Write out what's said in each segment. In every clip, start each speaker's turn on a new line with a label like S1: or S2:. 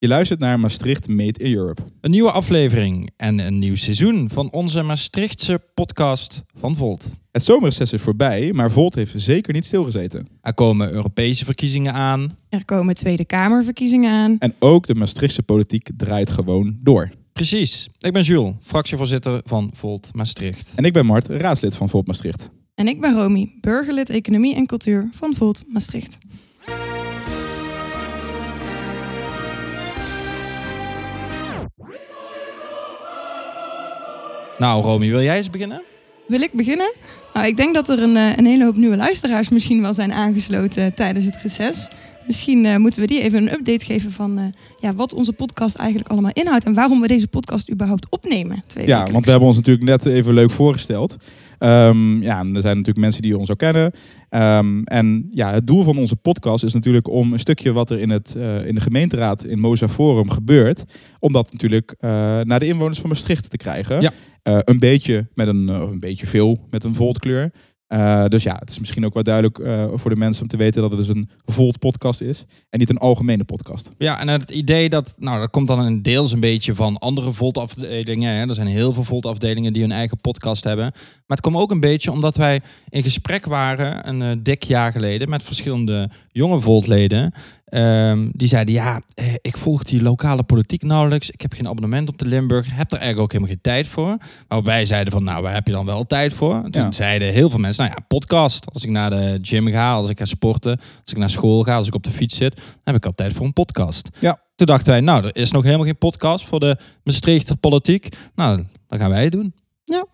S1: Je luistert naar Maastricht Made in Europe.
S2: Een nieuwe aflevering en een nieuw seizoen van onze Maastrichtse podcast van Volt.
S1: Het zomerreces is voorbij, maar Volt heeft zeker niet stilgezeten.
S2: Er komen Europese verkiezingen aan.
S3: Er komen Tweede Kamerverkiezingen aan.
S1: En ook de Maastrichtse politiek draait gewoon door.
S2: Precies. Ik ben Jules, fractievoorzitter van Volt Maastricht.
S1: En ik ben Mart, raadslid van Volt Maastricht.
S3: En ik ben Romy, burgerlid Economie en Cultuur van Volt Maastricht.
S2: Nou, Romy, wil jij eens beginnen?
S3: Wil ik beginnen? Nou, ik denk dat er een, eh, een hele hoop nieuwe luisteraars misschien wel zijn aangesloten tijdens het reces. Misschien uh, moeten we die even een update geven van uh, ja, wat onze podcast eigenlijk allemaal inhoudt en waarom we deze podcast überhaupt opnemen. Twee
S1: ja, want we hebben ons natuurlijk net even leuk voorgesteld. Um, ja, er zijn natuurlijk mensen die ons ook kennen. Um, en ja, het doel van onze podcast is natuurlijk om een stukje wat er in, het, uh, in de gemeenteraad in Moza Forum gebeurt, om dat natuurlijk naar de inwoners van Maastricht te krijgen.
S2: Ja.
S1: een beetje met een, een beetje veel met een voltkleur. Uh, dus ja, het is misschien ook wel duidelijk uh, voor de mensen om te weten dat het dus een Volt podcast is en niet een algemene podcast.
S2: Ja, en het idee dat, nou, dat komt dan een deels een beetje van andere Volt afdelingen. Er zijn heel veel Volt afdelingen die hun eigen podcast hebben. Maar het komt ook een beetje omdat wij in gesprek waren een uh, dik jaar geleden met verschillende jonge Voltleden. Um, die zeiden, ja, eh, ik volg die lokale politiek nauwelijks. Ik heb geen abonnement op de Limburg. Heb er eigenlijk ook helemaal geen tijd voor. Maar wij zeiden van, nou, waar heb je dan wel tijd voor? Toen ja. zeiden heel veel mensen, nou ja, podcast. Als ik naar de gym ga, als ik ga sporten, als ik naar school ga, als ik op de fiets zit, dan heb ik altijd voor een podcast.
S1: Ja.
S2: Toen dachten wij, nou, er is nog helemaal geen podcast voor de Maastrichter politiek. Nou, dan gaan wij het doen.
S3: Ja.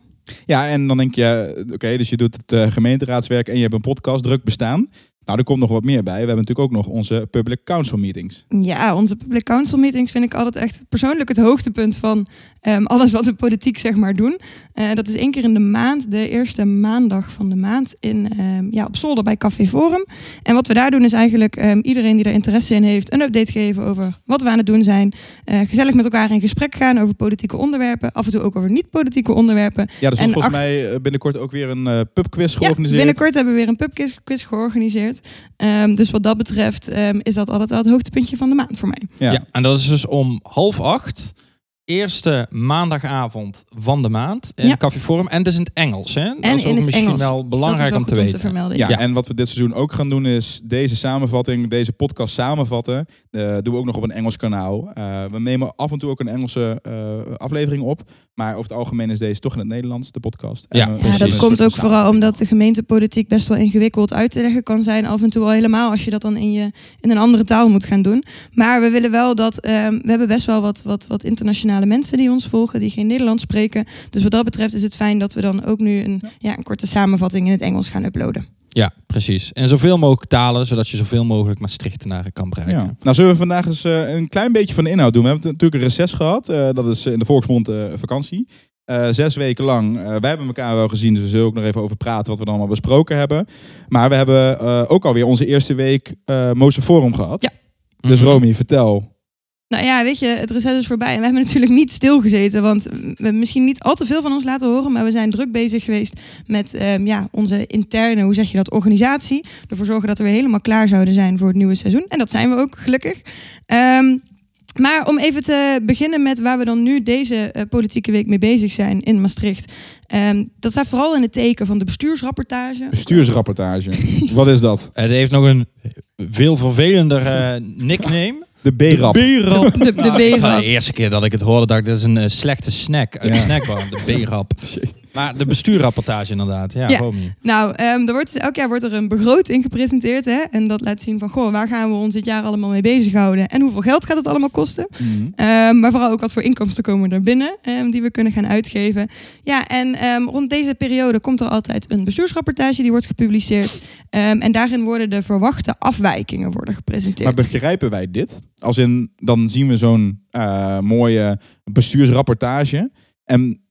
S1: Ja, en dan denk je, oké, okay, dus je doet het uh, gemeenteraadswerk en je hebt een podcast druk bestaan. Nou, er komt nog wat meer bij. We hebben natuurlijk ook nog onze public council meetings.
S3: Ja, onze public council meetings vind ik altijd echt persoonlijk het hoogtepunt van um, alles wat we politiek zeg maar doen. Uh, dat is één keer in de maand, de eerste maandag van de maand in, um, ja, op zolder bij Café Forum. En wat we daar doen is eigenlijk um, iedereen die er interesse in heeft een update geven over wat we aan het doen zijn. Uh, gezellig met elkaar in gesprek gaan over politieke onderwerpen. Af en toe ook over niet-politieke onderwerpen.
S1: Ja, dus volgens achter... mij binnenkort ook weer een uh, pubquiz georganiseerd.
S3: Ja, binnenkort hebben we weer een pubquiz georganiseerd. Um, dus wat dat betreft um, is dat altijd wel het hoogtepuntje van de maand voor mij.
S2: Ja. ja, en dat is dus om half acht eerste maandagavond van de maand in ja. Café Forum. En het is in het Engels. Hè?
S3: En
S2: dat is
S3: in
S2: ook
S3: het
S2: misschien
S3: Engels.
S2: wel belangrijk
S3: wel
S2: om te weten.
S3: Te vermelden,
S1: ja,
S3: ja.
S1: en wat we dit seizoen ook gaan doen is deze samenvatting, deze podcast samenvatten. Uh, doen we ook nog op een Engels kanaal. Uh, we nemen af en toe ook een Engelse uh, aflevering op. Maar over het algemeen is deze toch in het Nederlands, de podcast.
S2: Ja,
S3: en, ja dat komt ook vooral omdat de gemeentepolitiek best wel ingewikkeld uit te leggen kan zijn. Af en toe al helemaal als je dat dan in, je, in een andere taal moet gaan doen. Maar we willen wel dat, um, we hebben best wel wat, wat, wat internationale mensen die ons volgen, die geen Nederlands spreken. Dus wat dat betreft is het fijn dat we dan ook nu een, ja, een korte samenvatting in het Engels gaan uploaden.
S2: Ja, precies. En zoveel mogelijk talen, zodat je zoveel mogelijk Maastrichtenaren kan bereiken.
S1: Ja. Nou, zullen we vandaag eens uh, een klein beetje van de inhoud doen. We hebben natuurlijk een reces gehad. Uh, dat is in de volksmond uh, vakantie. zes weken lang. wij hebben elkaar wel gezien, dus we zullen ook nog even over praten wat we dan allemaal besproken hebben. Maar we hebben ook alweer onze eerste week uh, Moze Forum gehad.
S3: Ja.
S1: Dus mm -hmm. Romy, vertel.
S3: Nou ja, weet je, het reces is voorbij. En we hebben natuurlijk niet stilgezeten. Want we hebben misschien niet al te veel van ons laten horen. Maar we zijn druk bezig geweest met um, ja, onze interne, hoe zeg je dat, organisatie. Ervoor zorgen dat we weer helemaal klaar zouden zijn voor het nieuwe seizoen. En dat zijn we ook, gelukkig. Um, maar om even te beginnen met waar we dan nu deze uh, politieke week mee bezig zijn in Maastricht. Um, dat staat vooral in het teken van de bestuursrapportage.
S1: Bestuursrapportage. Wat is dat?
S2: Het heeft nog een veel vervelender uh, nickname.
S1: De B-rap.
S2: De B-rap.
S3: De, de
S2: Nou,
S3: B-rap.
S2: De eerste keer dat ik het hoorde, dacht ik, dat is een uh, slechte snack uit
S1: Ja.
S2: de snackbar. De B-rap. Maar de bestuurrapportage inderdaad. Ja,
S3: Ja. Nou, um, er wordt dus, elk jaar wordt er een begroting gepresenteerd. Hè? En dat laat zien van, goh, waar gaan we ons dit jaar allemaal mee bezighouden? En hoeveel geld gaat het allemaal kosten?
S1: Mhm.
S3: Um, maar vooral ook wat voor inkomsten komen er binnen um, die we kunnen gaan uitgeven. Ja, en um, rond deze periode komt er altijd een bestuursrapportage die wordt gepubliceerd. Um, en daarin worden de verwachte afwijkingen worden gepresenteerd.
S1: Maar begrijpen wij dit? Als in, dan zien we zo'n eh, mooie bestuursrapportage. En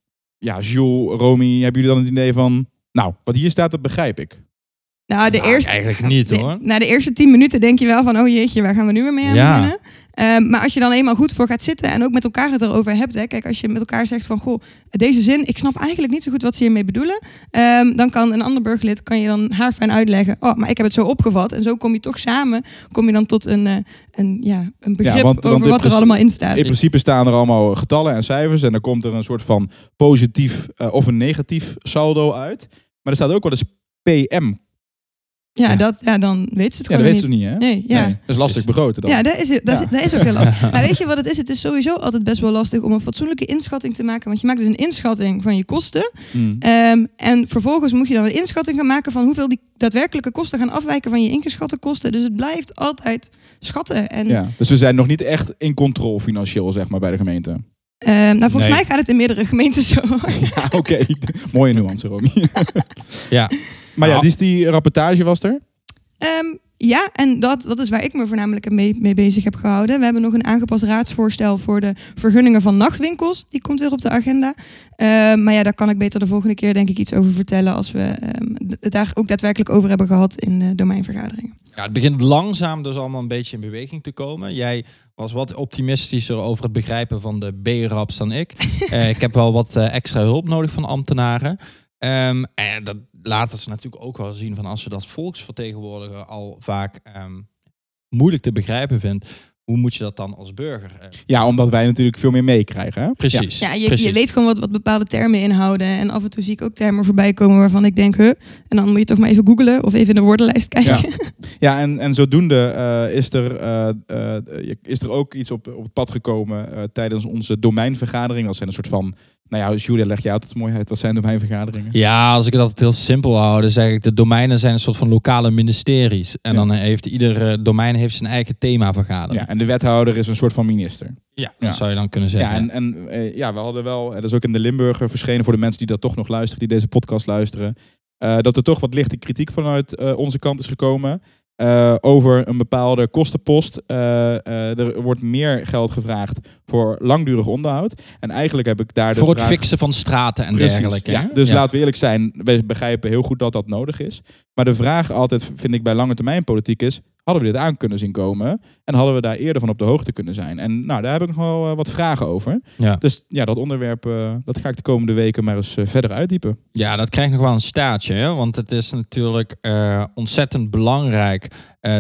S1: ja, Jules, Romy, hebben jullie dan het idee van... Nou, wat hier staat, dat begrijp ik.
S3: nou, de
S2: Nou,
S3: eerste,
S2: Eigenlijk niet
S3: de-
S2: hoor.
S3: na de eerste tien minuten denk je wel van, oh jeetje, waar gaan we nu weer mee aan
S2: Ja.
S3: beginnen? Ehm, maar als je dan eenmaal goed voor gaat zitten en ook met elkaar het erover hebt. Hè, kijk, als je met elkaar zegt van, goh, deze zin, ik snap eigenlijk niet zo goed wat ze hiermee bedoelen. Ehm, dan kan een ander burgerlid, kan je dan haar fijn uitleggen. Oh, maar ik heb het zo opgevat. En zo kom je toch samen, kom je dan tot een, eh, een, ja, een begrip
S1: want
S3: over wat er allemaal in staat.
S1: In principe staan er allemaal getallen en cijfers en dan komt er een soort van positief eh, of een negatief saldo uit. Maar er staat ook wel eens PM.
S3: Ja,
S2: Ja.
S3: Dat, ja, dan weet ze het
S1: Ja, dat
S3: gewoon
S1: weet
S3: niet.
S1: ze niet, hè?
S3: Nee, ja.
S1: Nee, dat is lastig begroten dan.
S3: Ja, dat is, dat,
S1: Ja.
S3: Is, dat is ook heel lastig. Maar weet je wat het is? Het is sowieso altijd best wel lastig om een fatsoenlijke inschatting te maken. Want je maakt dus een inschatting van je kosten.
S1: Hmm.
S3: Ehm, en vervolgens moet je dan een inschatting gaan maken van hoeveel die daadwerkelijke kosten gaan afwijken van je ingeschatte kosten. Dus het blijft altijd schatten. En
S1: Ja, dus we zijn nog niet echt in controle financieel, zeg maar, bij de gemeente.
S3: ehm, nou, volgens
S2: Nee.
S3: mij gaat het in meerdere gemeenten zo.
S1: Ja, oké. Mooie nuance, Romy.
S2: Ja.
S1: maar ja, die, die rapportage was er.
S3: Ehm, ja, en dat, dat is waar ik me voornamelijk mee, mee bezig heb gehouden. We hebben nog een aangepast raadsvoorstel voor de vergunningen van nachtwinkels. Die komt weer op de agenda. Ehm, maar ja, daar kan ik beter de volgende keer denk ik iets over vertellen... als we ehm, het daar ook daadwerkelijk over hebben gehad in de domeinvergaderingen.
S2: Ja, het begint langzaam dus allemaal een beetje in beweging te komen. Jij was wat optimistischer over het begrijpen van de B-raps dan ik. Eh, ik heb wel wat eh, extra hulp nodig van ambtenaren. Ehm, en dat laten ze natuurlijk ook wel zien van als je dat als volksvertegenwoordiger al vaak ehm, moeilijk te begrijpen vindt. Hoe moet je dat dan als burger? eh,
S1: Ja, omdat wij natuurlijk veel meer meekrijgen. Hè?
S2: precies.
S3: Ja, je,
S2: precies.
S3: je weet gewoon wat, wat bepaalde termen inhouden. En af en toe zie ik ook termen voorbij komen waarvan ik denk... Huh? En dan moet je toch maar even googlen of even in de woordenlijst kijken.
S1: Ja. Ja, en, en zodoende eh, is, er, eh, eh, is er ook iets op, op het pad gekomen eh, tijdens onze domeinvergadering. Dat zijn een soort van, nou ja, Julia leg je altijd mooi uit. Wat zijn domeinvergaderingen?
S2: Ja, als ik het altijd heel simpel hou, dan zeg ik de domeinen zijn een soort van lokale ministeries. En
S1: Ja.
S2: dan heeft ieder eh, domein heeft zijn eigen themavergadering.
S1: Ja, en de wethouder is een soort van minister.
S2: Ja, dat
S1: Ja.
S2: zou je dan kunnen zeggen.
S1: Ja, en, en eh, ja, we hadden wel, en dat is ook in de Limburger verschenen voor de mensen die dat toch nog luisteren, die deze podcast luisteren, eh, dat er toch wat lichte kritiek vanuit eh, onze kant is gekomen. Eh, over een bepaalde kostenpost. Eh, eh, er wordt meer geld gevraagd voor langdurig onderhoud. En eigenlijk heb ik daar de
S2: Voor het
S1: vraag-
S2: fixen van straten en
S1: Precies,
S2: dergelijke.
S1: ja. Dus
S2: Ja.
S1: laten we eerlijk zijn, wij begrijpen heel goed dat dat nodig is. Maar de vraag altijd, vind ik bij lange termijn politiek is, hadden we dit aan kunnen zien komen? En hadden we daar eerder van op de hoogte kunnen zijn? En nou, daar heb ik nog wel eh, wat vragen over.
S2: Ja.
S1: Dus ja, dat onderwerp, eh, dat ga ik de komende weken maar eens eh, verder uitdiepen.
S2: ja, dat krijgt nog wel een staartje. Hè? Want het is natuurlijk ontzettend belangrijk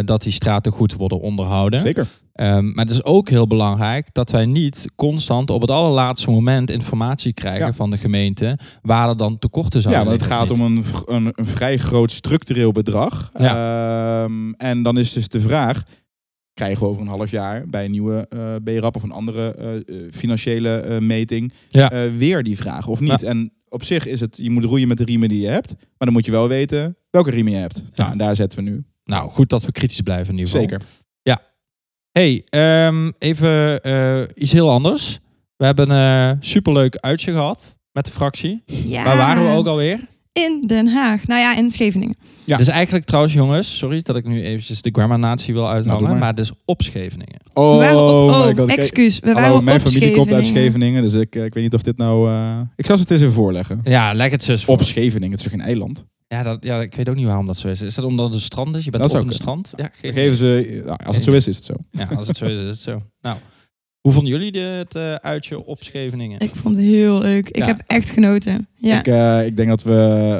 S2: dat die straten goed worden onderhouden.
S1: Zeker.
S2: Ehm, maar het is ook heel belangrijk dat wij niet constant op het allerlaatste moment informatie krijgen
S1: Ja.
S2: van de gemeente waar er dan tekorten
S1: Ja,
S2: zouden
S1: want het gaat om een, een, een vrij groot structureel bedrag. Ehm, en dan is dus de vraag, krijgen we over een half jaar bij een nieuwe eh B-rap of een andere eh, eh, financiële meting
S2: Ja.
S1: weer die vraag of niet? En op zich is het, je moet roeien met de riemen die je hebt, maar dan moet je wel weten welke riemen je hebt. Nou, en daar zetten we nu.
S2: Nou, goed dat we kritisch blijven in ieder geval.
S1: Zeker.
S2: Hey, ehm, even eh, iets heel anders. We hebben een eh, superleuk uitje gehad met de fractie.
S3: Ja.
S2: Waar waren we ook alweer?
S3: In Den Haag. Nou ja, in Scheveningen.
S1: Ja.
S2: Het is eigenlijk trouwens, jongens, sorry dat ik nu eventjes de grammar natie wil uithangen,
S1: Nou, maar.
S2: maar. het is op Scheveningen.
S1: Oh,
S3: we waren op,
S1: my
S3: oh,
S1: god.
S3: Excuus. We
S1: Hallo,
S3: waren
S1: mijn
S3: op
S1: familie komt uit
S3: Scheveningen.
S1: Dus ik, eh, ik weet niet of dit nou... eh, Ik zal ze het eens even voorleggen.
S2: Ja, leg het zus voor.
S1: Op Scheveningen, het is toch geen eiland?
S2: Ja, dat, ja, ik weet ook niet waarom dat zo is. Is dat omdat het een strand is? Je bent
S1: Dat
S2: op een strand? Ja, geen
S1: geven ze... Nou, als het zo is, is het zo.
S2: Ja, als het zo is, is het zo. Nou, hoe vonden jullie de, het eh, uitje op Scheveningen?
S3: Ik vond het heel leuk. Ik
S1: Ja.
S3: heb echt genoten. Ja.
S1: Ik, eh, ik denk dat we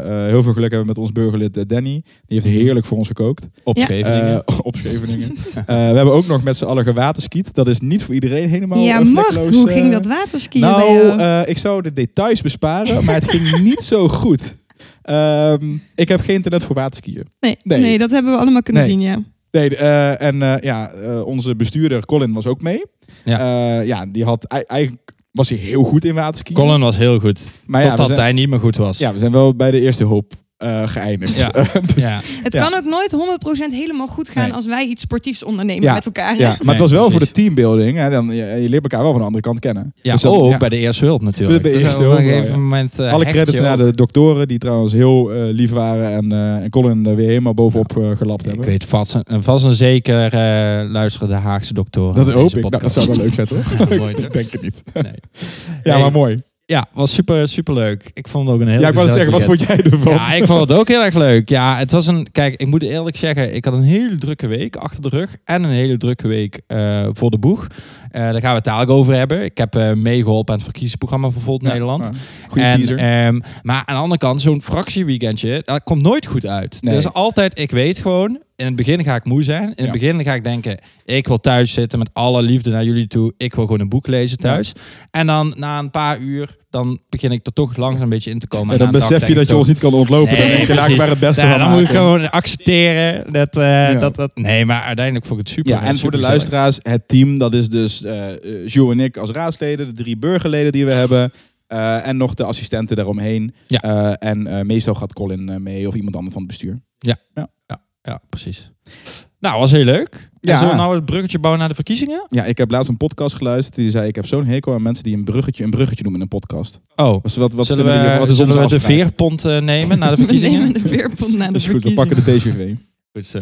S1: eh, heel veel geluk hebben met ons burgerlid Danny. Die heeft heerlijk voor ons gekookt.
S2: Op
S3: Ja.
S2: Scheveningen?
S1: Eh, op Scheveningen. Eh, we hebben ook nog met z'n allen gewaterskiet. Dat is niet voor iedereen helemaal
S3: ja,
S1: vlekkeloos,
S3: hoe ging dat waterskiën bij
S1: Nou,
S3: jou?
S1: eh, ik zou de details besparen, maar het ging niet zo goed. Ehm, ik heb geen internet voor waterskiën.
S3: nee,
S1: nee.
S3: nee. dat hebben we allemaal kunnen
S1: Nee.
S3: zien, ja.
S1: Nee, eh, en eh, ja, eh, onze bestuurder Colin was ook mee.
S2: Ja.
S1: Ja, ja die had ei- eigenlijk was hij heel goed in waterskiën.
S2: Colin was heel goed.
S1: maar ja,
S2: totdat
S1: zijn,
S2: hij niet meer goed was.
S1: ja, we zijn wel bij de eerste hoop eh, geëindigd.
S2: Ja.
S1: dus,
S2: ja.
S3: Het
S1: Ja.
S3: kan ook nooit 100% helemaal goed gaan
S1: Nee.
S3: als wij iets sportiefs ondernemen
S1: Ja.
S3: met elkaar.
S1: Ja, maar
S2: Nee,
S1: het was wel voor de teambuilding. Hè, dan, je, je leert elkaar wel van de andere kant kennen.
S2: Ja,
S1: Dus
S2: oh, ook
S1: ja.
S2: bij de eerste hulp natuurlijk.
S1: Bij de
S2: Dus
S1: eerste
S2: op een gegeven moment eh,
S1: Alle credits naar de doktoren, die trouwens heel eh, lief waren. En, eh, en Colin er weer helemaal bovenop eh, gelapt
S2: Ik
S1: hebben.
S2: weet vast, en- vast en zeker eh, luisteren de Haagse doktoren
S1: dat hoop ik. Nou, dat zou wel leuk zijn, toch?
S2: Ja, mooi, toch?
S1: ik denk het niet.
S2: Nee.
S1: Ja, maar mooi.
S2: Ja, was super, super leuk. Ik vond het ook een heel
S1: ja, ik wou zeggen, wat vond jij ervan?
S2: Ja, ik vond het ook heel erg leuk. Ja, het was een. Kijk, ik moet eerlijk zeggen, ik had een hele drukke week achter de rug. En een hele drukke week eh, voor de boeg. Eh, daar gaan we het dadelijk over hebben. Ik heb eh, meegeholpen aan het verkiezingsprogramma voor Volt
S1: Ja,
S2: Nederland.
S1: ja. Goeie
S2: en,
S1: teaser.
S2: ehm, maar aan de andere kant, zo'n fractieweekendje, dat komt nooit goed uit.
S1: Nee.
S2: Dus altijd, ik weet gewoon, in het begin ga ik moe zijn. In
S1: Ja.
S2: het begin ga ik denken, ik wil thuis zitten met alle liefde naar jullie toe. Ik wil gewoon een boek lezen thuis. En dan na een paar uur, dan begin ik er toch langzaam een beetje in te komen.
S1: Ja,
S2: En
S1: dan besef je dat je ons niet kan ontlopen. dan
S2: Nee,
S1: denk je, laat ik
S2: precies.
S1: maar het beste
S2: Ja,
S1: van
S2: dan moet ik gewoon accepteren dat, eh, dat dat... Nee, maar uiteindelijk vond ik het super.
S1: Ja, en voor
S2: super
S1: de
S2: gezellig.
S1: luisteraars, het team, dat is dus eh eh, Jules en ik als raadsleden, de drie burgerleden die we hebben. eh, en nog de assistenten daaromheen.
S2: Ja.
S1: Eh, en eh, meestal gaat Colin eh, mee of iemand anders van het bestuur.
S2: Ja, precies. Nou, was heel leuk.
S1: Ja.
S2: En zullen we nou het bruggetje bouwen naar de verkiezingen?
S1: Ja, ik heb laatst een podcast geluisterd. Die zei, ik heb zo'n hekel aan mensen die een bruggetje een bruggetje noemen in een podcast.
S2: Oh,
S1: Dus wat, wat
S2: zullen we,
S1: wat is
S2: zullen we de veerpont eh, nemen naar de
S3: We
S2: verkiezingen?
S3: nemen de veerpont naar de
S1: Dat is goed, we
S3: verkiezingen.
S1: pakken de TGV.
S2: Goed zo.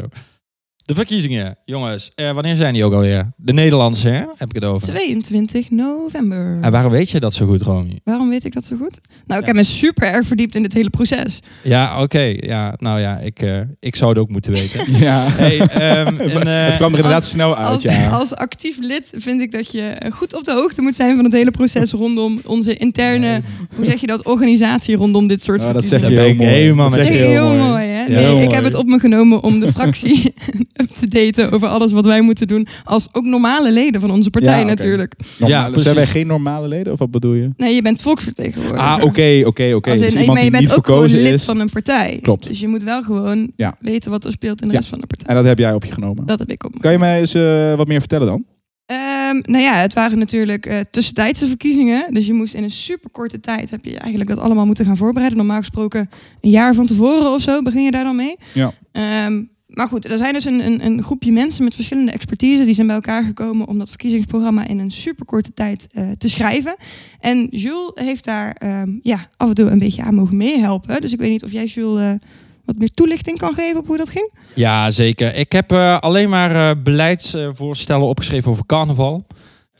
S2: De verkiezingen, jongens. Eh, wanneer zijn die ook alweer? De Nederlandse, hè? Heb ik het over.
S3: 22 november.
S2: En waarom weet je dat zo goed, Romy?
S3: Waarom weet ik dat zo goed? Nou, ik
S2: Ja.
S3: heb me super erg verdiept in dit hele proces.
S2: Ja, oké. Ja, nou ja, ik, eh, ik zou het ook moeten weten.
S1: Ja.
S2: hey, ehm, en, eh,
S1: het kwam er inderdaad
S3: als-
S1: snel uit,
S3: Als,
S1: ja.
S3: als actief lid vind ik dat je eh, goed op de hoogte moet zijn van het hele proces rondom onze interne, hoe zeg je dat, organisatie rondom dit soort
S1: Oh, dat zeg je
S2: ben
S1: heel
S2: ik
S1: mooi.
S2: helemaal
S1: Dat
S2: met
S3: Dat
S1: zeg je
S3: heel
S1: mooi.
S3: mooi, hè?
S1: Ja,
S3: Nee,
S1: heel
S3: ik
S1: mooi.
S3: heb het op me genomen om de fractie te daten over alles wat wij moeten doen. Als ook normale leden van onze partij
S1: Ja,
S3: natuurlijk.
S1: Normale-
S2: Ja, precies.
S1: zijn wij geen normale leden of wat bedoel je?
S3: Nee, je bent volksvertegenwoordiger.
S1: Ah, oké, oké, oké. Dus iemand
S3: maar
S1: die
S3: je bent
S1: niet
S3: ook gewoon
S1: verkozen
S3: lid
S1: is.
S3: van een partij.
S1: Klopt.
S3: Dus je moet wel gewoon
S1: Ja.
S3: weten wat er speelt in de
S1: Ja.
S3: rest van de partij.
S1: En dat heb jij op je genomen.
S3: Dat heb ik op me.
S1: Kan je mij eens eh, wat meer vertellen dan?
S3: Ehm, nou ja, het waren natuurlijk eh, tussentijdse verkiezingen. Dus je moest in een super korte tijd heb je eigenlijk dat allemaal moeten gaan voorbereiden. Normaal gesproken een jaar van tevoren of zo begin je daar dan mee.
S1: Ja.
S3: Ehm, maar goed, er zijn dus een, een, een groepje mensen met verschillende expertise. Die zijn bij elkaar gekomen om dat verkiezingsprogramma in een super korte tijd eh, te schrijven. En Jules heeft daar ehm, ja, af en toe een beetje aan mogen meehelpen. Dus ik weet niet of jij Jules eh, wat meer toelichting kan geven op hoe dat ging.
S2: Ja, zeker. Ik heb eh, alleen maar beleidsvoorstellen opgeschreven over carnaval.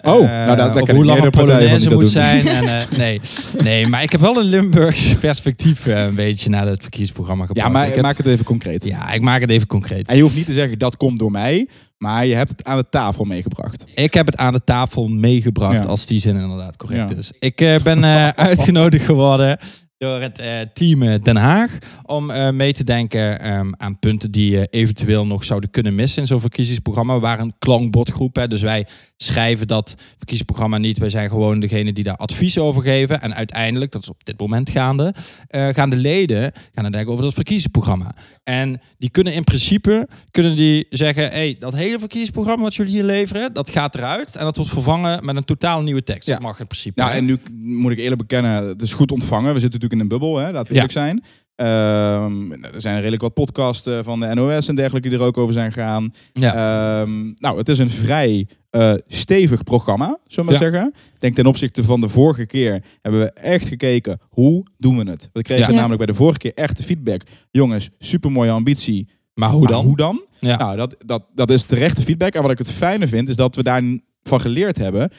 S1: Oh,
S2: Eh,
S1: nou,
S2: over
S1: ken
S2: hoe lang een Polonaise
S1: dat
S2: moet zijn. En, eh, nee, nee, maar ik heb wel een Limburgs perspectief eh, een beetje naar het verkiezingsprogramma gebracht.
S1: Ja, maar
S2: Ik
S1: maak het even concreet.
S2: ja, ik maak het even concreet.
S1: En je hoeft niet te zeggen dat komt door mij, maar je hebt het aan de tafel meegebracht.
S2: Ik heb het aan de tafel meegebracht,
S1: Ja.
S2: als die zin inderdaad correct
S1: Ja.
S2: is. Ik eh, ben eh, uitgenodigd geworden door het eh, team eh, Den Haag om eh, mee te denken ehm, aan punten die eh, eventueel nog zouden kunnen missen in zo'n verkiezingsprogramma. We waren een klankbordgroep, hè, dus wij schrijven dat verkiezingsprogramma niet. Wij zijn gewoon degene die daar advies over geven. En uiteindelijk, dat is op dit moment gaande, gaan de leden gaan dan denken over dat verkiezingsprogramma. En die kunnen in principe kunnen die zeggen: hey, dat hele verkiezingsprogramma wat jullie hier leveren, dat gaat eruit. En dat wordt vervangen met een totaal nieuwe tekst.
S1: Ja.
S2: Dat mag in principe.
S1: Nou,
S2: hè?
S1: en nu moet ik eerlijk bekennen, het is goed ontvangen. We zitten natuurlijk in een bubbel, hè, laten we
S2: Ja.
S1: eerlijk zijn. Ehm, er zijn redelijk wat podcasts eh, van de NOS en dergelijke die er ook over zijn gegaan.
S2: ja.
S1: Ehm, nou, het is een vrij eh, stevig programma, zullen we
S2: Ja.
S1: zeggen. Ik denk ten opzichte van de vorige keer hebben we echt gekeken, hoe doen we het? We kregen
S2: Ja.
S1: namelijk bij de vorige keer echt de feedback. Jongens, supermooie ambitie.
S2: maar hoe
S1: maar
S2: dan?
S1: Hoe dan?
S2: Ja.
S1: Nou, dat, dat, dat is terechte feedback. En wat ik het fijne vind, is dat we daarvan geleerd hebben.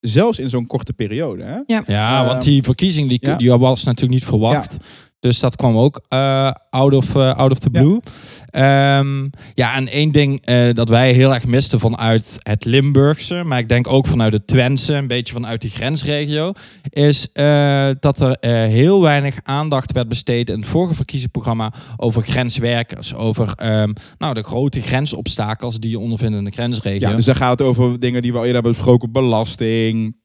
S1: Zelfs in zo'n korte periode. Hè?
S2: Ja,
S1: Ehm,
S2: want die verkiezing die,
S1: ja.
S2: die was natuurlijk niet verwacht. Dus dat kwam ook eh, out, of, eh, out of the blue. Ja, ja en één ding eh, dat wij heel erg misten vanuit het Limburgse, maar ik denk ook vanuit het Twentse, een beetje vanuit die grensregio, is dat er heel weinig aandacht werd besteed in het vorige verkiezingsprogramma over grenswerkers, over ehm, nou, de grote grensobstakels die je ondervindt in de grensregio.
S1: Ja, dus dan gaat het over dingen die we al eerder hebben besproken. Belasting.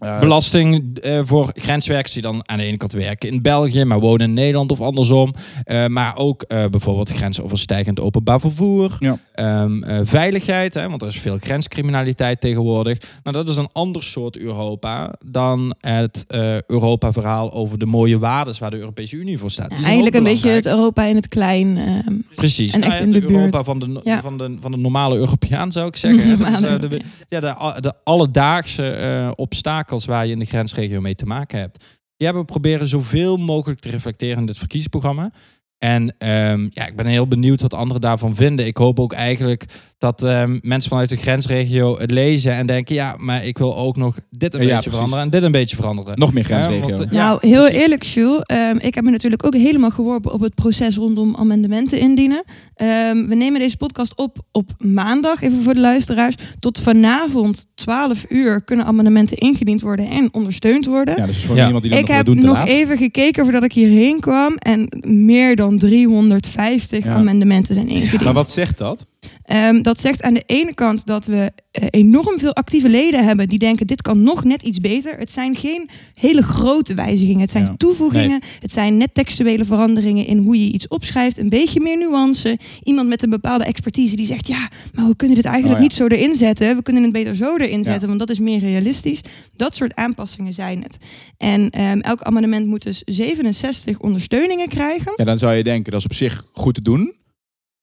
S1: Eh,
S2: Belasting eh, voor grenswerkers die dan aan de ene kant werken in België, maar wonen in Nederland of andersom. Eh, maar ook eh, bijvoorbeeld grensoverstijgend openbaar vervoer.
S1: Ja.
S2: Ehm, eh, veiligheid, hè, want er is veel grenscriminaliteit tegenwoordig. Nou, dat is een ander soort Europa dan het eh, Europa-verhaal over de mooie waarden waar de Europese Unie voor staat.
S3: Eigenlijk een beetje het. Europa in het klein. ehm,
S2: Precies.
S3: en
S2: Nou
S3: echt
S2: ja,
S3: in de
S2: het Europa
S3: buurt.
S2: van de,
S3: Ja.
S2: van, de, van de normale Europeaan zou ik zeggen.
S3: Normale
S2: eh, de, ja, de, de alledaagse eh, obstakels waar je in de grensregio mee te maken hebt. Die hebben we proberen zoveel mogelijk te reflecteren in dit verkiezingsprogramma. En ehm, ja, ik ben heel benieuwd wat anderen daarvan vinden. Ik hoop ook eigenlijk dat ehm, mensen vanuit de grensregio het lezen en denken, ja, maar ik wil ook nog dit een
S1: Ja,
S2: beetje
S1: precies.
S2: veranderen en dit een beetje veranderen.
S1: Nog meer
S2: Ja,
S1: grensregio.
S2: want, eh, ja,
S3: nou, heel
S2: precies.
S3: eerlijk, Jules. ehm, ik heb me natuurlijk ook helemaal geworpen op het proces rondom amendementen indienen. Ehm, we nemen deze podcast op op maandag, even voor de luisteraars. Tot vanavond 12 uur kunnen amendementen ingediend worden en ondersteund worden.
S1: Ja, dus voor
S2: Ja.
S1: iemand die dat
S3: ik
S1: nog
S3: heb
S1: wil doen te
S3: nog
S1: laat.
S3: even gekeken voordat ik hierheen kwam. En meer dan 350
S1: Ja.
S3: amendementen zijn ingediend.
S1: Maar wat zegt dat?
S3: Ehm, dat zegt aan de ene kant dat we eh, enorm veel actieve leden hebben die denken dit kan nog net iets beter. Het zijn geen hele grote wijzigingen. Het zijn
S1: Ja.
S3: toevoegingen. Het zijn net textuele veranderingen in hoe je iets opschrijft. Een beetje meer nuance. Iemand met een bepaalde expertise die zegt ja, maar we kunnen dit eigenlijk
S1: Oh ja.
S3: niet zo erin zetten. We kunnen het beter zo erin zetten, want dat is meer realistisch. Dat soort aanpassingen zijn het. En ehm, elk amendement moet dus 67 ondersteuningen krijgen.
S1: Ja, dan zou je denken, dat is op zich goed te doen.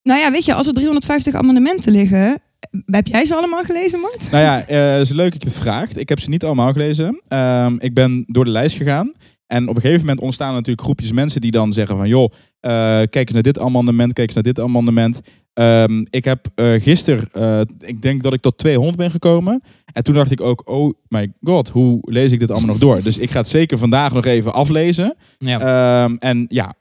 S3: Nou ja, weet je, als er 350 amendementen liggen, heb jij ze allemaal gelezen, Mart?
S1: Nou ja, eh, het is leuk dat je het vraagt. Ik heb ze niet allemaal gelezen. Ehm, ik ben door de lijst gegaan. En op een gegeven moment ontstaan er natuurlijk groepjes mensen die dan zeggen van... joh, eh, kijk eens naar dit amendement, kijk eens naar dit amendement. Ehm, ik heb eh gisteren, eh, ik denk dat ik tot 200 ben gekomen. En toen dacht ik ook, oh my god, hoe lees ik dit allemaal nog door? Dus ik ga het zeker vandaag nog even aflezen.
S2: Ja.
S1: Ehm, en ja,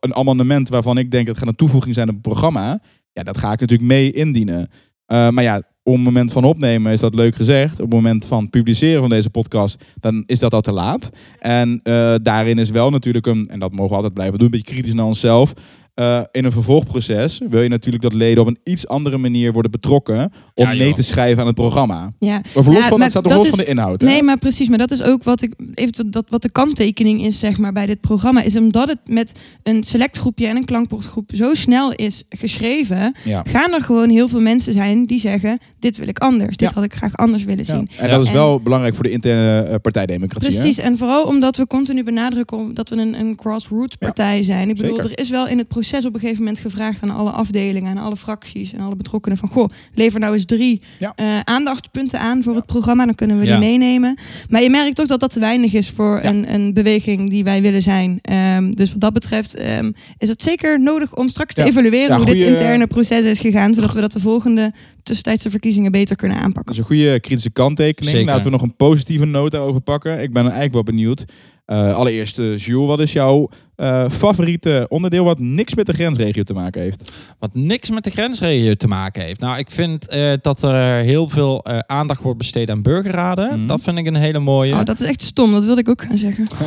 S1: een amendement waarvan ik denk het gaat een toevoeging zijn op het programma. Ja, dat ga ik natuurlijk mee indienen. Eh, maar ja, op het moment van opnemen is dat leuk gezegd. Op het moment van publiceren van deze podcast, dan is dat al te laat. En eh, daarin is wel natuurlijk een, en dat mogen we altijd blijven doen, een beetje kritisch naar onszelf. Eh, in een vervolgproces wil je natuurlijk dat leden op een iets andere manier worden betrokken om
S2: Ja,
S1: mee te schrijven aan het programma.
S3: Ja.
S1: Maar los
S3: Ja,
S1: van,
S3: maar
S1: het staat er
S3: dat
S1: los
S3: is-
S1: van de inhoud. hè?
S3: Nee, maar precies. Maar dat is ook wat ik even dat wat de kanttekening is, zeg maar, bij dit programma. Is omdat het met een select groepje en een klankbordgroep zo snel is geschreven,
S1: Ja.
S3: gaan er gewoon heel veel mensen zijn die zeggen: dit wil ik anders. Dit
S1: Ja.
S3: had ik graag anders willen
S1: Ja.
S3: zien.
S1: En dat is
S3: En-
S1: wel belangrijk voor de interne eh, partijdemocratie. hè?
S3: Precies, en vooral omdat we continu benadrukken om- dat we een, een grassroots partij zijn. Ik bedoel,
S1: zeker.
S3: er is wel in het proces op een gegeven moment gevraagd aan alle afdelingen, aan alle fracties en alle betrokkenen van, goh, lever nou eens drie
S1: Ja.
S3: eh, aandachtspunten aan voor het programma, dan kunnen we
S2: Ja.
S3: die meenemen. Maar je merkt toch dat dat te weinig is voor
S1: Ja.
S3: een, een beweging die wij willen zijn. Ehm, dus wat dat betreft ehm, is het zeker nodig om straks te evalueren
S1: Ja,
S3: hoe dit interne proces is gegaan, zodat we dat de volgende tussentijdse verkiezingen beter kunnen aanpakken.
S1: Dat is een goede kritische kanttekening.
S2: Zeker.
S1: Laten we nog een positieve noot daarover pakken. Ik ben eigenlijk wel benieuwd. Eh, allereerst, eh, Jules, wat is jouw eh, favoriete onderdeel wat niks met de grensregio te maken heeft?
S2: Wat niks met de grensregio te maken heeft. Nou, ik vind eh, dat er heel veel eh, aandacht wordt besteed aan burgerraden.
S1: Mhm.
S2: Dat vind ik een hele mooie.
S3: Oh, dat is echt stom, dat wilde ik ook gaan zeggen.
S2: Ah,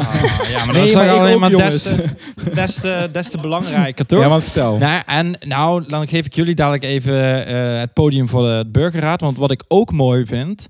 S2: ja, maar
S1: Nee,
S2: dat is
S1: maar
S2: alleen
S1: ook,
S2: maar des te, des, te, des te belangrijker, toch?
S1: Ja, want vertel.
S2: Nou, en nou, dan geef ik jullie dadelijk even eh, het podium voor de burgerraad. Want wat ik ook mooi vind,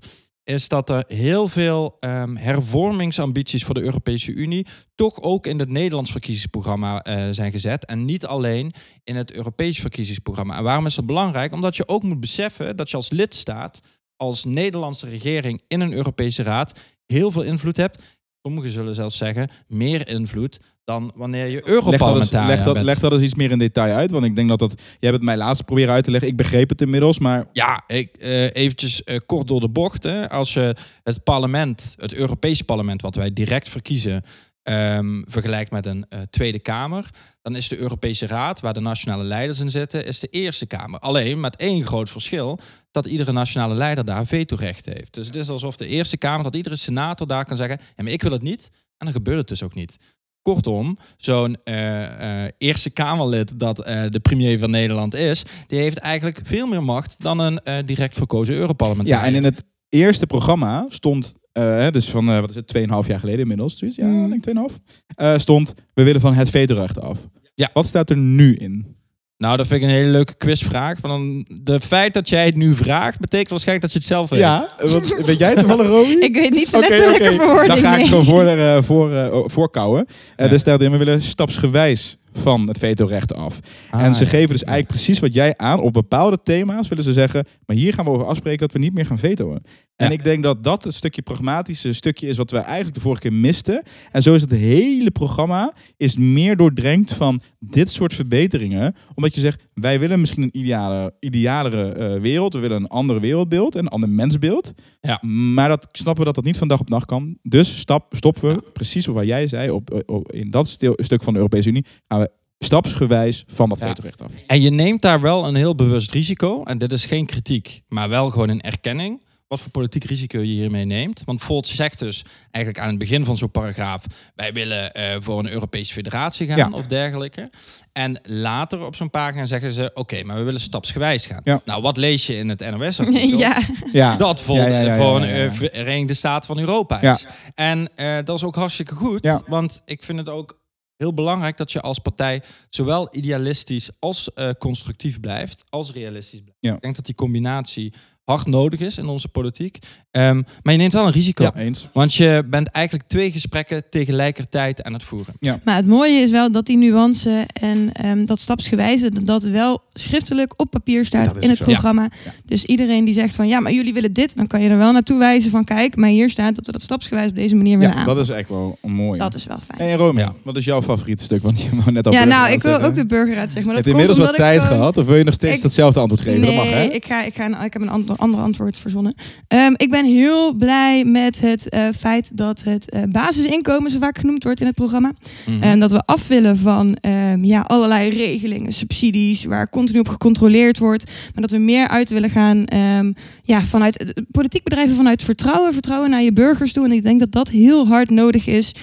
S2: is dat er heel veel ehm, hervormingsambities voor de Europese Unie toch ook in het Nederlands verkiezingsprogramma eh, zijn gezet. En niet alleen in het Europees verkiezingsprogramma. En waarom is dat belangrijk? Omdat je ook moet beseffen dat je als lidstaat, als Nederlandse regering in een Europese raad, heel veel invloed hebt. Sommigen zullen zelfs zeggen, meer invloed dan wanneer je
S1: Leg dat, eens,
S2: Europarlementariër
S1: leg, dat,
S2: bent.
S1: leg dat eens iets meer in detail uit. Want ik denk dat dat... Jij hebt het mij laatst proberen uit te leggen. Ik begreep het inmiddels, maar...
S2: Ja, ik, eh, eventjes eh, kort door de bocht. Hè. Als je het parlement, het Europese parlement, wat wij direct verkiezen, ehm, vergelijkt met een eh, Tweede Kamer, dan is de Europese Raad, waar de nationale leiders in zitten, is de Eerste Kamer. Alleen met één groot verschil, dat iedere nationale leider daar vetorecht heeft. Dus het is alsof de Eerste Kamer, dat iedere senator daar kan zeggen, ja, maar ik wil het niet, en dan gebeurt het dus ook niet. Kortom, zo'n eh, eh, Eerste Kamerlid dat de premier van Nederland is, die heeft eigenlijk veel meer macht dan een direct verkozen Europarlementariër.
S1: Ja, en in het eerste programma stond... eh, hè, dus van, eh, wat is het, 2,5 jaar geleden inmiddels. Ja,
S3: Mm.
S1: ik denk 2,5. Eh stond, we willen van het vetorecht af.
S2: Ja.
S1: Wat staat er nu in?
S2: Nou, dat vind ik een hele leuke quizvraag. Want dan, de feit dat jij het nu vraagt, betekent waarschijnlijk dat je het zelf weet.
S1: Ja, wat, weet jij toevallig, Romy?
S3: Ik weet niet de letterlijke
S1: oké.
S3: verwoording.
S1: Dan ga ik
S3: nee.
S1: gewoon voor, eh, voor, voorkouwen. Eh,
S2: Ja.
S1: Dus daarin, we willen stapsgewijs van het vetorecht af.
S2: Ah,
S1: en ze
S2: ja.
S1: geven dus eigenlijk precies wat jij aan. Op bepaalde thema's willen ze zeggen, maar hier gaan we over afspreken dat we niet meer gaan vetoen. En
S2: Ja.
S1: ik denk dat dat het stukje pragmatische stukje is wat we eigenlijk de vorige keer misten. En zo is het hele programma is meer doordrenkt van dit soort verbeteringen. Omdat je zegt, wij willen misschien een ideale, idealere eh, wereld. We willen een ander wereldbeeld, een ander mensbeeld.
S2: Ja.
S1: Maar dat snappen we dat dat niet van dag op dag kan. Dus stap, stoppen we, precies wat jij zei, op, op, in dat stil- stuk van de Europese Unie, gaan we stapsgewijs van dat
S2: Ja.
S1: vetorecht af.
S2: En je neemt daar wel een heel bewust risico. En dit is geen kritiek, maar wel gewoon een erkenning. Wat voor politiek risico je hiermee neemt. Want Volt zegt dus eigenlijk aan het begin van zo'n paragraaf... wij willen eh, voor een Europese federatie gaan
S1: Ja.
S2: of dergelijke. En later op zo'n pagina zeggen ze... oké, maar we willen stapsgewijs gaan.
S1: Ja.
S2: Nou, wat lees je in het NOS-artikel?
S3: ja,
S1: Ja,
S2: Dat Volt
S1: Ja, ja, ja,
S2: voor
S1: ja,
S2: een
S1: ja, ja.
S2: eh, Verenigde Staten van Europa
S1: Ja.
S2: is. En eh, dat is ook hartstikke goed.
S1: Ja.
S2: Want ik vind het ook heel belangrijk dat je als partij zowel idealistisch als eh, constructief blijft, als realistisch blijft.
S1: Ja.
S2: Ik denk dat die combinatie hard nodig is in onze politiek. Ehm, maar je neemt wel een risico.
S1: ja, eens.
S2: Want je bent eigenlijk twee gesprekken tegelijkertijd aan het voeren.
S3: maar het mooie is wel dat die nuance en ehm, dat stapsgewijze, dat wel schriftelijk op papier staat in het
S1: zo.
S3: programma.
S1: Ja.
S3: Dus iedereen die zegt van ja, maar jullie willen dit, dan kan je er wel naartoe wijzen van kijk, maar hier staat dat we dat stapsgewijs op deze manier willen
S1: Ja,
S3: aan.
S1: dat is echt wel een mooie.
S3: Dat is wel fijn.
S1: En Rome,
S2: Ja.
S1: wat is jouw favoriete stuk? Want je wou net al
S3: Ja, nou, ik wil
S1: zeggen.
S3: ook de burgerraad zeggen. Maar
S1: Heb
S3: dat
S1: je inmiddels wat
S3: omdat ik
S1: tijd
S3: gewoon-
S1: gehad? Of wil je nog steeds
S3: Ik-
S1: hetzelfde antwoord geven?
S3: Nee,
S1: dat mag, hè?
S3: Ik, ga, ik, ga een, ik heb een ander, ander antwoord verzonnen. Ehm, ik ben heel blij met het eh, feit dat het eh, basisinkomen zo vaak genoemd wordt in het programma.
S2: Mhm.
S3: En dat we af willen van ehm, ja, allerlei regelingen, subsidies, waar continu op gecontroleerd wordt. Maar dat we meer uit willen gaan ehm, ja, vanuit eh, politiek bedrijven vanuit vertrouwen, vertrouwen naar je burgers toe. En ik denk dat dat heel hard nodig is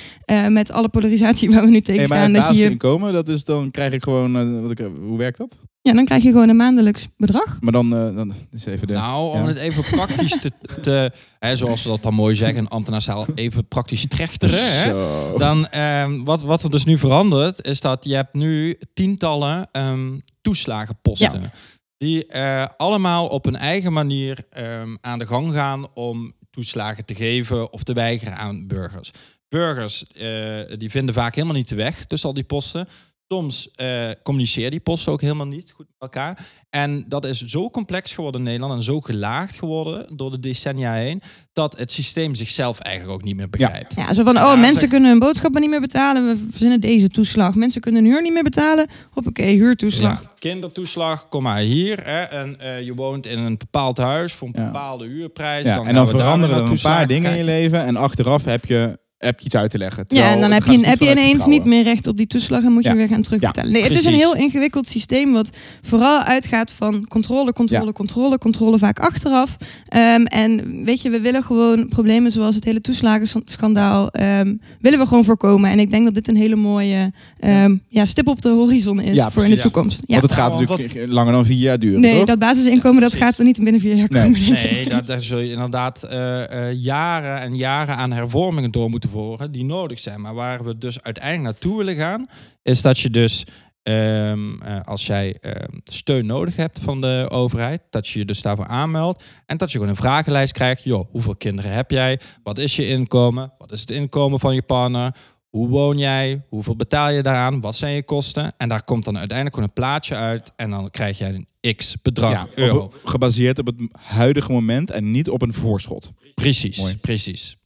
S3: met alle polarisatie waar we nu tegen
S1: maar
S3: staan.
S1: het
S3: Dat je-
S1: basisinkomen, dat is dan krijg ik gewoon... wat ik, hoe werkt dat?
S3: Ja, dan krijg je gewoon een maandelijks bedrag.
S1: Maar dan, eh, dan is even de...
S2: Nou, om
S1: ja.
S2: het even praktisch te, te hè, zoals ze dat dan mooi zeggen, in ambtenaarstaal, even praktisch trechteren. Hè? Dan, ehm, wat, wat er dus nu verandert, is dat je hebt nu tientallen ehm, toeslagenposten. Die eh, allemaal op een eigen manier ehm, aan de gang gaan om toeslagen te geven of te weigeren aan burgers. Burgers eh, die vinden vaak helemaal niet de weg tussen al die posten. Soms eh communiceren die posten ook helemaal niet goed met elkaar. En dat is zo complex geworden in Nederland en zo gelaagd geworden door de decennia heen, dat het systeem zichzelf eigenlijk ook niet meer begrijpt.
S3: Ja, zo van, oh,
S2: Ja,
S3: mensen
S2: zeg-
S3: kunnen hun boodschappen niet meer betalen. We verzinnen deze toeslag. Mensen kunnen hun huur niet meer betalen. Hoppakee, huurtoeslag.
S2: Ja, kindertoeslag, kom maar hier. Hè, en eh, je woont in een bepaald huis voor een bepaalde huurprijs.
S1: Ja,
S2: dan
S1: en dan veranderen er een paar dingen in je leven. En achteraf heb je, heb je iets uit te leggen.
S3: Ja, en dan heb je, heb je
S1: vanuit
S3: ineens niet meer recht op die toeslag en moet je weer gaan terugbetalen. Nee, het is een heel ingewikkeld systeem wat vooral uitgaat van controle, controle,
S1: Ja.
S3: controle, controle vaak achteraf. Ehm, en weet je, we willen gewoon problemen zoals het hele toeslagenschandaal ehm, willen we gewoon voorkomen. En ik denk dat dit een hele mooie ehm, ja, stip op de horizon is
S1: Ja,
S3: voor in de toekomst. Ja.
S1: Want het gaat natuurlijk langer dan vier jaar duren,
S3: Nee,
S1: toch?
S3: dat basisinkomen dat gaat er niet binnen vier jaar
S1: Nee.
S3: komen. denk ik.
S2: Nee, daar, daar zul je inderdaad eh, eh, jaren en jaren aan hervormingen door moeten voeren die nodig zijn. Maar waar we dus uiteindelijk naartoe willen gaan, is dat je dus ehm, eh, als jij ehm, steun nodig hebt van de overheid, dat je je dus daarvoor aanmeldt en dat je gewoon een vragenlijst krijgt. Joh, hoeveel kinderen heb jij? Wat is je inkomen? Wat is het inkomen van je partner? Hoe woon jij? Hoeveel betaal je daaraan? Wat zijn je kosten? En daar komt dan uiteindelijk gewoon een plaatje uit en dan krijg jij een x bedrag
S1: Ja,
S2: euro.
S1: op- gebaseerd op het huidige moment en niet op een voorschot.
S2: Precies,
S1: Mooi.
S2: precies.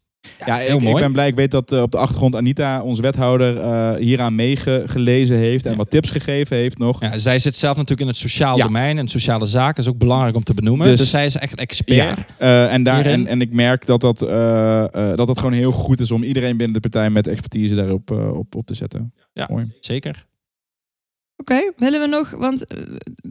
S1: Ja,
S2: heel
S1: ik,
S2: mooi.
S1: ik ben blij. Ik weet dat eh, op de achtergrond Anita, onze wethouder, eh, hieraan meegelezen heeft en
S2: Ja.
S1: wat tips gegeven heeft nog.
S2: Ja, zij zit zelf natuurlijk in het sociaal domein en sociale zaken is ook belangrijk om te benoemen.
S1: Dus-
S2: Dus, zij is echt expert.
S1: Eh, en, daar, en, en ik merk dat dat, dat dat gewoon heel goed is om iedereen binnen de partij met expertise daarop op, op te zetten.
S2: Ja.
S1: Mooi.
S2: Zeker.
S3: Oké, willen we nog, want eh,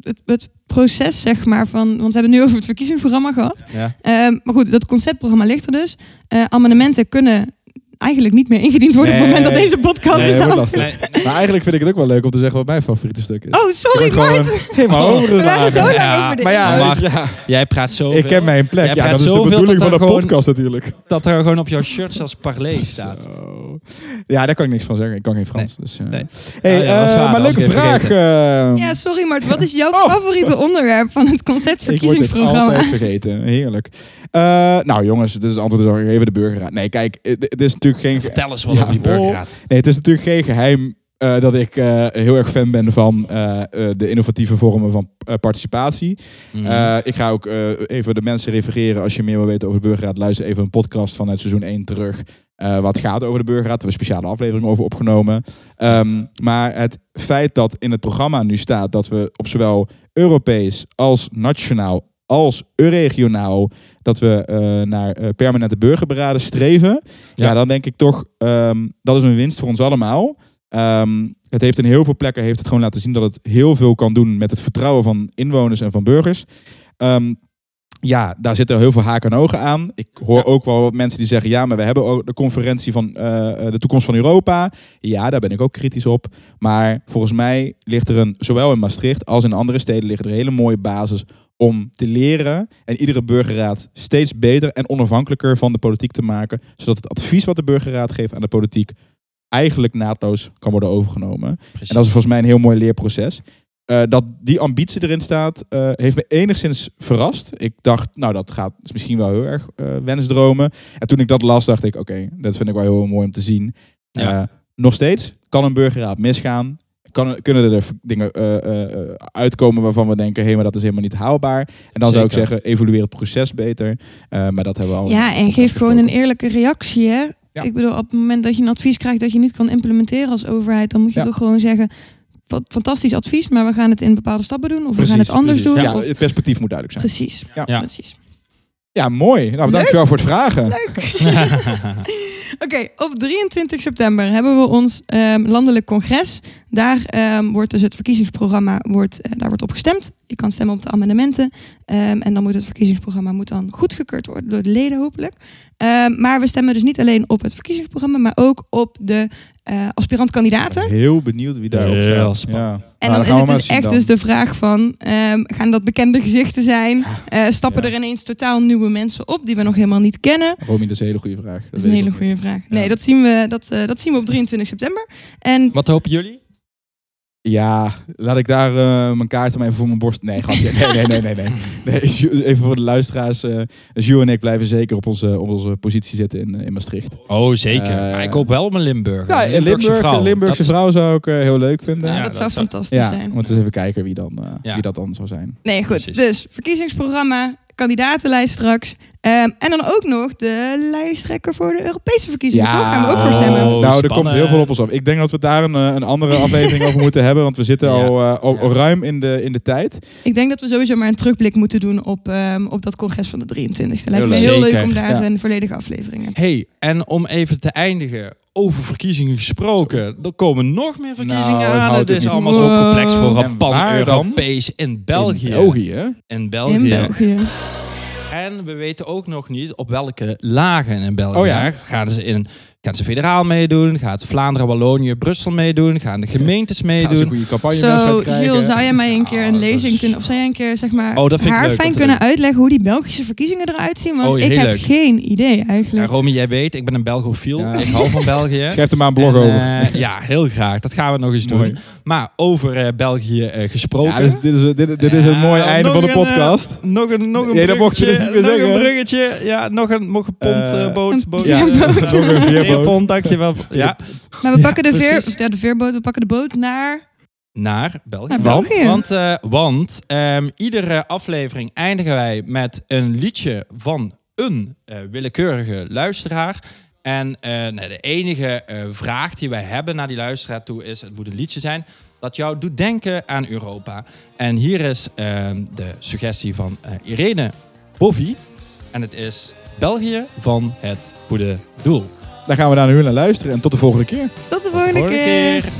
S3: het, het proces zeg maar van, want we hebben het nu over het verkiezingsprogramma gehad.
S2: Ja.
S3: Ehm, maar goed, dat conceptprogramma ligt er dus. Eh, amendementen kunnen eigenlijk niet meer ingediend worden op het moment dat deze podcast
S1: Nee,
S3: is af.
S1: Maar eigenlijk vind ik het ook wel leuk om te zeggen wat mijn favoriete stuk is.
S3: Oh, sorry Mart.
S1: helemaal
S2: Oh.
S3: We waren zo lang
S2: Ja,
S3: over dit.
S1: Maar ja, ik- ja,
S2: Jij praat zo.
S1: ik heb mijn plek. Ja, dat is de bedoeling van de
S2: gewoon-
S1: podcast natuurlijk.
S2: dat er gewoon op jouw shirt als parley staat.
S1: Zo. Ja, daar kan ik niks van zeggen. Ik kan geen Frans. Dus.
S2: Nee.
S1: Hey,
S2: is
S1: eh, maar leuke
S2: even
S1: vraag. eh,
S3: Ja, sorry Mart. Wat is jouw
S1: Oh.
S3: favoriete onderwerp van het concept
S1: Ik word het altijd vergeten. Heerlijk. Eh, nou jongens, dus het antwoord is al gegeven de burgerraad. Nee, kijk, het is natuurlijk geen...
S2: Vertel eens wat
S1: Ja,
S2: over die burgerraad.
S1: Nee, het is natuurlijk geen geheim eh, dat ik eh, heel erg fan ben van eh, de innovatieve vormen van participatie.
S2: Mhm.
S1: Ik ga ook even de mensen refereren. Als je meer wil weten over de burgerraad, luister even een podcast vanuit seizoen 1 terug. wat gaat over de burgerraad. Hebben we een speciale aflevering over opgenomen. Ehm, maar het feit dat in het programma nu staat dat we op zowel Europees als nationaal als regionaal dat we eh, naar eh, permanente burgerberaden streven. Ja.
S2: Ja.
S1: dan denk ik toch, ehm, dat is een winst voor ons allemaal. Ehm, het heeft in heel veel plekken heeft het gewoon laten zien dat het heel veel kan doen met het vertrouwen van inwoners en van burgers. Ehm, ja, daar zitten heel veel haken en ogen aan. Ik hoor
S2: Ja.
S1: ook wel wat mensen die zeggen: ja, maar we hebben ook de conferentie van eh, de toekomst van Europa. Ja, daar ben ik ook kritisch op. Maar volgens mij ligt er een, zowel in Maastricht als in andere steden, liggen er een hele mooie basis om te leren en iedere burgerraad steeds beter en onafhankelijker van de politiek te maken, zodat het advies wat de burgerraad geeft aan de politiek eigenlijk naadloos kan worden overgenomen.
S2: Precies.
S1: En dat is volgens mij een heel mooi leerproces. Eh, dat die ambitie erin staat, eh, heeft me enigszins verrast. Ik dacht, nou, dat gaat is misschien wel heel erg eh, wensdromen. En toen ik dat las, dacht ik, oké, dat vind ik wel heel mooi om te zien.
S2: Ja.
S1: Nog steeds kan een burgerraad misgaan. Kan, kunnen er dingen eh, eh, uitkomen waarvan we denken, hé, maar dat is helemaal niet haalbaar. En dan zou ik zeggen, evalueer het proces beter. Eh, maar dat hebben we al.
S3: Ja, en geef gewoon een eerlijke reactie. Hè?
S1: Ja.
S3: Ik bedoel, op het moment dat je een advies krijgt dat je niet kan implementeren als overheid, dan moet je
S1: Ja.
S3: toch gewoon zeggen: "Wat- fantastisch advies, maar we gaan het in bepaalde stappen doen. Of we gaan het anders
S2: precies.
S3: doen.
S1: Ja,
S3: of-
S1: het perspectief moet duidelijk zijn.
S3: precies.
S1: Ja.
S2: Ja.
S3: precies.
S1: Ja, mooi. Nou, dankjewel voor het vragen.
S3: Oké, op 23 september hebben we ons ehm, landelijk congres. Daar ehm, wordt dus het verkiezingsprogramma wordt, eh, daar wordt op gestemd. Je kan stemmen op de amendementen. Ehm, en dan moet het verkiezingsprogramma moet dan goedgekeurd worden door de leden hopelijk. Ehm, maar we stemmen dus niet alleen op het verkiezingsprogramma, maar ook op de eh aspirant-kandidaten.
S1: Heel benieuwd wie daarop staat. Ja.
S3: En
S1: Nou,
S3: dan is het dus echt
S1: dan.
S3: dus de vraag van, ehm, gaan dat bekende gezichten zijn? Eh, stappen
S1: Ja.
S3: er ineens totaal nieuwe mensen op die we nog helemaal niet kennen?
S1: Romy, dat is een hele goede vraag.
S3: Dat is een hele goede vraag. Nee,
S1: Ja.
S3: dat, zien we, dat, eh, dat zien we op 23 september. En
S2: Wat hopen jullie?
S1: Ja, laat ik daar eh, mijn kaart maar even voor mijn borst... Nee, grapje. Nee, nee, nee, nee. nee. even voor de luisteraars. eh Jules en ik blijven zeker op onze, op onze positie zitten in, eh, in Maastricht.
S2: Oh, zeker. Maar ik hoop wel op een Limburg.
S1: Ja,
S2: een
S1: in Limburg,
S2: vrouw.
S1: een Limburgse vrouw zou ik eh, heel leuk vinden.
S3: ja,
S2: Ja,
S3: dat,
S2: dat
S3: zou fantastisch
S1: Ja,
S3: zijn.
S1: moeten we eens even kijken wie, dan, eh,
S2: Ja.
S1: wie dat dan zou zijn.
S3: Nee, goed.
S2: Precies.
S3: Dus verkiezingsprogramma, kandidatenlijst straks. Ehm, en dan ook nog de lijsttrekker voor de Europese verkiezingen, toch? Gaan we ook voor
S2: Oh.
S3: stemmen.
S1: nou, er komt heel veel op ons af. Ik denk dat we daar een, eh, een andere aflevering over moeten hebben. Want we zitten
S2: Ja.
S1: al, eh, al
S2: Ja.
S1: ruim in de, in de tijd.
S3: Ik denk dat we sowieso maar een terugblik moeten doen op, ehm, op dat congres van de 23e. Lijkt me
S2: Heel leuk.
S3: leuk om daar
S1: Ja.
S3: een volledige aflevering in.
S2: Hey, en om even te eindigen, over verkiezingen gesproken. Er komen nog meer verkiezingen
S1: Nou,
S2: aan. Het is
S1: niet.
S2: allemaal zo complex voor
S1: En
S2: een pan-Europees in België.
S1: In België.
S2: In België.
S3: In België.
S2: En we weten ook nog niet op welke lagen in België.
S1: Oh ja.
S2: Gaan ze in gaan ze federaal meedoen? Gaat Vlaanderen, Wallonië, Brussel meedoen? Gaan de gemeentes
S1: Gaan ze een
S2: meedoen?
S1: goede campagne
S3: Zo,
S1: krijgen.
S3: Jules, zou jij mij een keer een
S1: dat
S3: lezing
S1: is-
S3: kunnen... Of zou jij een keer, zeg maar,
S2: Oh, dat vind ik
S3: haar
S2: leuk
S3: fijn kunnen
S2: doen.
S3: uitleggen hoe die Belgische verkiezingen eruit zien? Want
S2: Oh,
S3: ik heb
S2: leuk.
S3: geen idee
S2: Ja,
S3: eigenlijk.
S2: Romy, jij weet, ik ben een Belgofiel.
S1: Ja.
S2: Ik hou van België.
S1: Schrijf er maar een blog
S2: En,
S1: over.
S2: eh, ja, heel graag. Dat gaan we nog eens
S1: Mooi.
S2: doen. Maar over eh, België eh, gesproken.
S1: Ja, dus dit, is, dit, dit is
S2: Ja,
S1: een mooi einde van de
S2: een,
S1: podcast.
S2: nog een, nog een
S1: Nee, dat mocht je dus
S2: bruggetje,
S1: niet meer
S2: nog
S1: zeggen.
S2: een bruggetje. Ja, nog een, nog een pont, boot,
S1: ja, nog een.
S2: Veerpont, dankjewel. Ja,
S3: Maar we pakken de, veer, ja, de veerboot, we pakken de boot naar...
S2: naar België.
S3: Naar
S2: want
S3: België.
S2: want, eh, want ehm, iedere aflevering eindigen wij met een liedje van een eh, willekeurige luisteraar. En eh, nou, de enige eh, vraag die wij hebben naar die luisteraar toe is: het moet een liedje zijn dat jou doet denken aan Europa. En hier is ehm, de suggestie van eh, Irene Bovie. En het is België van het goede doel.
S1: Dan gaan we daar nu naar luisteren en tot de volgende keer.
S3: Tot de volgende,
S2: Volgende
S3: keer.
S2: keer.